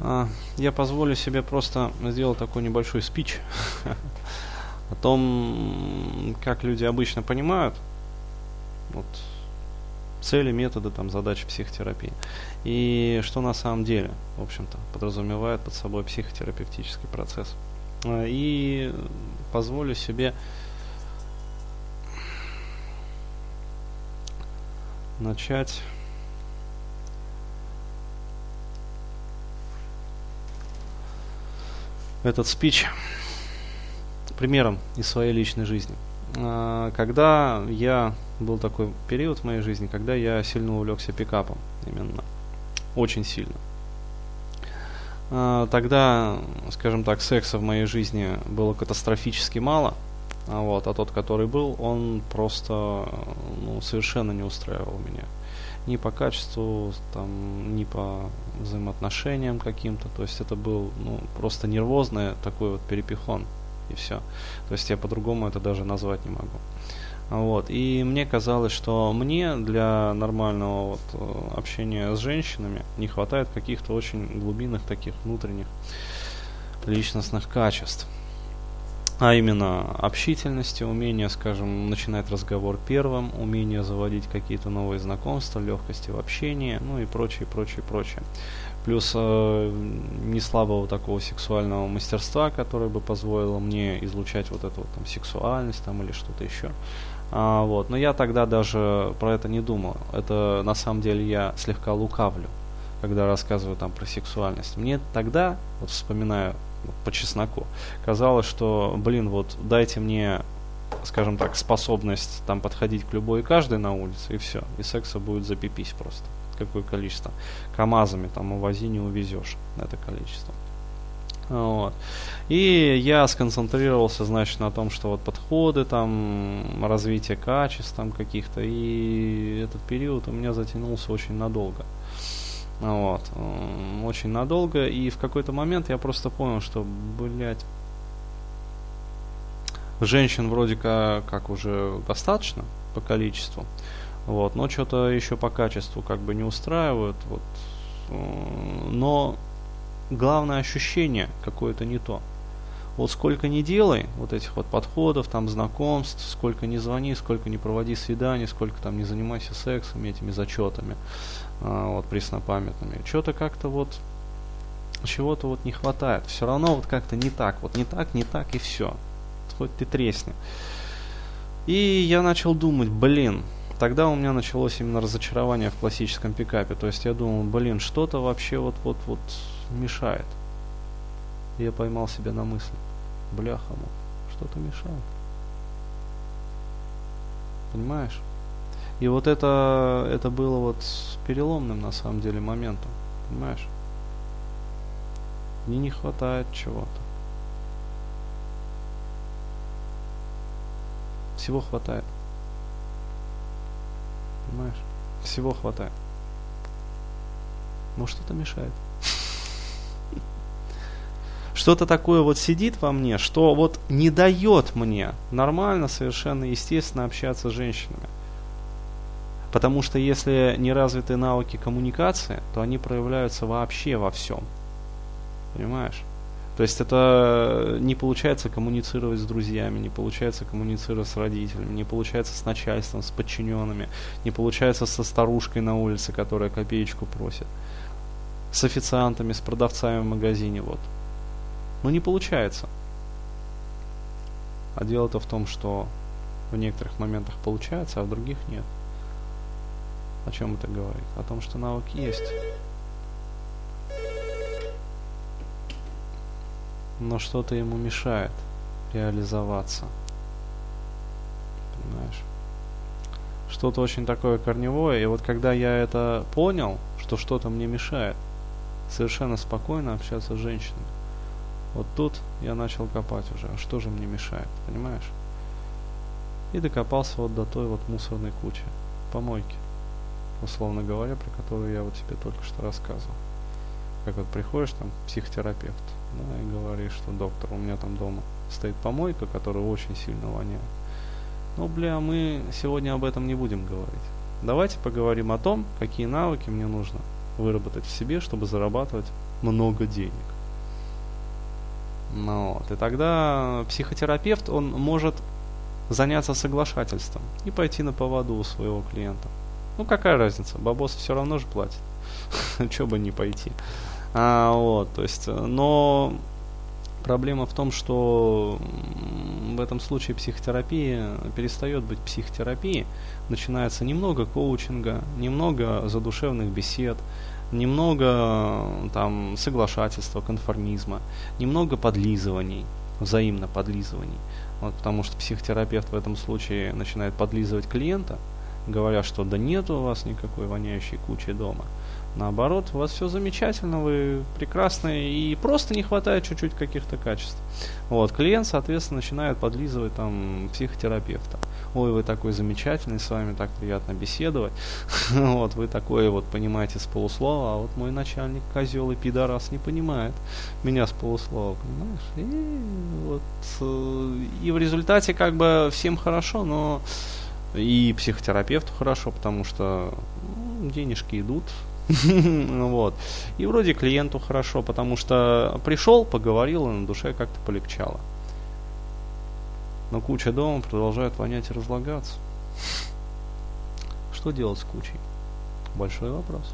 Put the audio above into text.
А, я позволю себе просто сделать такой небольшой спич о том, как люди обычно понимают вот, цели, методы, там, задачи психотерапии. И что на самом деле, в общем-то, подразумевает под собой психотерапевтический процесс. А, и позволю себе начать этот спич примером из своей личной жизни. А, когда я был такой период в моей жизни, когда я сильно увлекся пикапом, именно очень сильно. А, тогда, скажем так, секса в моей жизни было катастрофически мало, а вот, а тот, который был, он просто ну, совершенно не устраивал меня ни по качеству, там, ни по взаимоотношениям каким-то. То есть это был ну, просто нервозный такой вот перепихон. И все. То есть я по-другому это даже назвать не могу. Вот. И мне казалось, что мне для нормального вот, э, общения с женщинами не хватает каких-то очень глубинных таких внутренних личностных качеств а именно общительности, умение, скажем, начинать разговор первым, умение заводить какие-то новые знакомства, легкости в общении, ну и прочее, прочее, прочее. Плюс э, не слабого такого сексуального мастерства, которое бы позволило мне излучать вот эту вот, там сексуальность там или что-то еще. А, вот. Но я тогда даже про это не думал. Это на самом деле я слегка лукавлю, когда рассказываю там про сексуальность. Мне тогда, вот вспоминаю по чесноку. Казалось, что, блин, вот дайте мне, скажем так, способность там подходить к любой и каждой на улице, и все. И секса будет запипись просто. Какое количество. КАМАЗами там увози, не увезешь это количество. Вот. И я сконцентрировался, значит, на том, что вот подходы, там, развитие качеств там каких-то, и этот период у меня затянулся очень надолго. Вот. Очень надолго. И в какой-то момент я просто понял, что, блядь, женщин вроде как, как уже достаточно по количеству. Вот, но что-то еще по качеству как бы не устраивают. Вот. Но главное ощущение какое-то не то. Вот сколько не делай вот этих вот подходов, там знакомств, сколько не звони, сколько не проводи свиданий, сколько там не занимайся сексом, этими зачетами а, вот преснопамятными. Что-то как-то вот чего-то вот не хватает. Все равно вот как-то не так, вот не так, не так и все. Хоть ты тресни. И я начал думать, блин, тогда у меня началось именно разочарование в классическом пикапе. То есть я думал, блин, что-то вообще вот-вот-вот мешает. И я поймал себя на мысли, бляха, что-то мешает. Понимаешь? И вот это, это было вот переломным на самом деле моментом. Понимаешь? Мне не хватает чего-то. Всего хватает. Понимаешь? Всего хватает. Но что-то мешает. Что-то такое вот сидит во мне, что вот не дает мне нормально, совершенно естественно общаться с женщинами. Потому что если не развиты навыки коммуникации, то они проявляются вообще во всем. Понимаешь? То есть это не получается коммуницировать с друзьями, не получается коммуницировать с родителями, не получается с начальством, с подчиненными, не получается со старушкой на улице, которая копеечку просит, с официантами, с продавцами в магазине, вот. Но не получается. А дело-то в том, что в некоторых моментах получается, а в других нет. О чем это говорит? О том, что навык есть. Но что-то ему мешает реализоваться. Понимаешь? Что-то очень такое корневое. И вот когда я это понял, что что-то мне мешает, совершенно спокойно общаться с женщинами. Вот тут я начал копать уже, а что же мне мешает, понимаешь? И докопался вот до той вот мусорной кучи, помойки условно говоря, про которую я вот тебе только что рассказывал. Как вот приходишь там психотерапевт, да, и говоришь, что доктор, у меня там дома стоит помойка, которая очень сильно воняет. Ну, бля, мы сегодня об этом не будем говорить. Давайте поговорим о том, какие навыки мне нужно выработать в себе, чтобы зарабатывать много денег. Ну, вот. И тогда психотерапевт, он может заняться соглашательством и пойти на поводу у своего клиента. Ну, какая разница, бабос все равно же платит. Че бы не пойти. А, вот, то есть, но проблема в том, что в этом случае психотерапия перестает быть психотерапией, начинается немного коучинга, немного задушевных бесед, немного там соглашательства, конформизма, немного подлизываний, взаимно подлизываний. Вот, потому что психотерапевт в этом случае начинает подлизывать клиента, говоря, что да нет у вас никакой воняющей кучи дома. Наоборот, у вас все замечательно, вы прекрасны и просто не хватает чуть-чуть каких-то качеств. Вот, клиент, соответственно, начинает подлизывать там психотерапевта. Ой, вы такой замечательный, с вами так приятно беседовать. вот, вы такое вот понимаете с полуслова, а вот мой начальник козел и пидорас не понимает меня с полуслова, понимаешь? И вот э, и в результате как бы всем хорошо, но и психотерапевту хорошо, потому что ну, денежки идут, вот. И вроде клиенту хорошо, потому что пришел, поговорил, и на душе как-то полегчало. Но куча дома продолжает вонять и разлагаться. Что делать с кучей? Большой вопрос.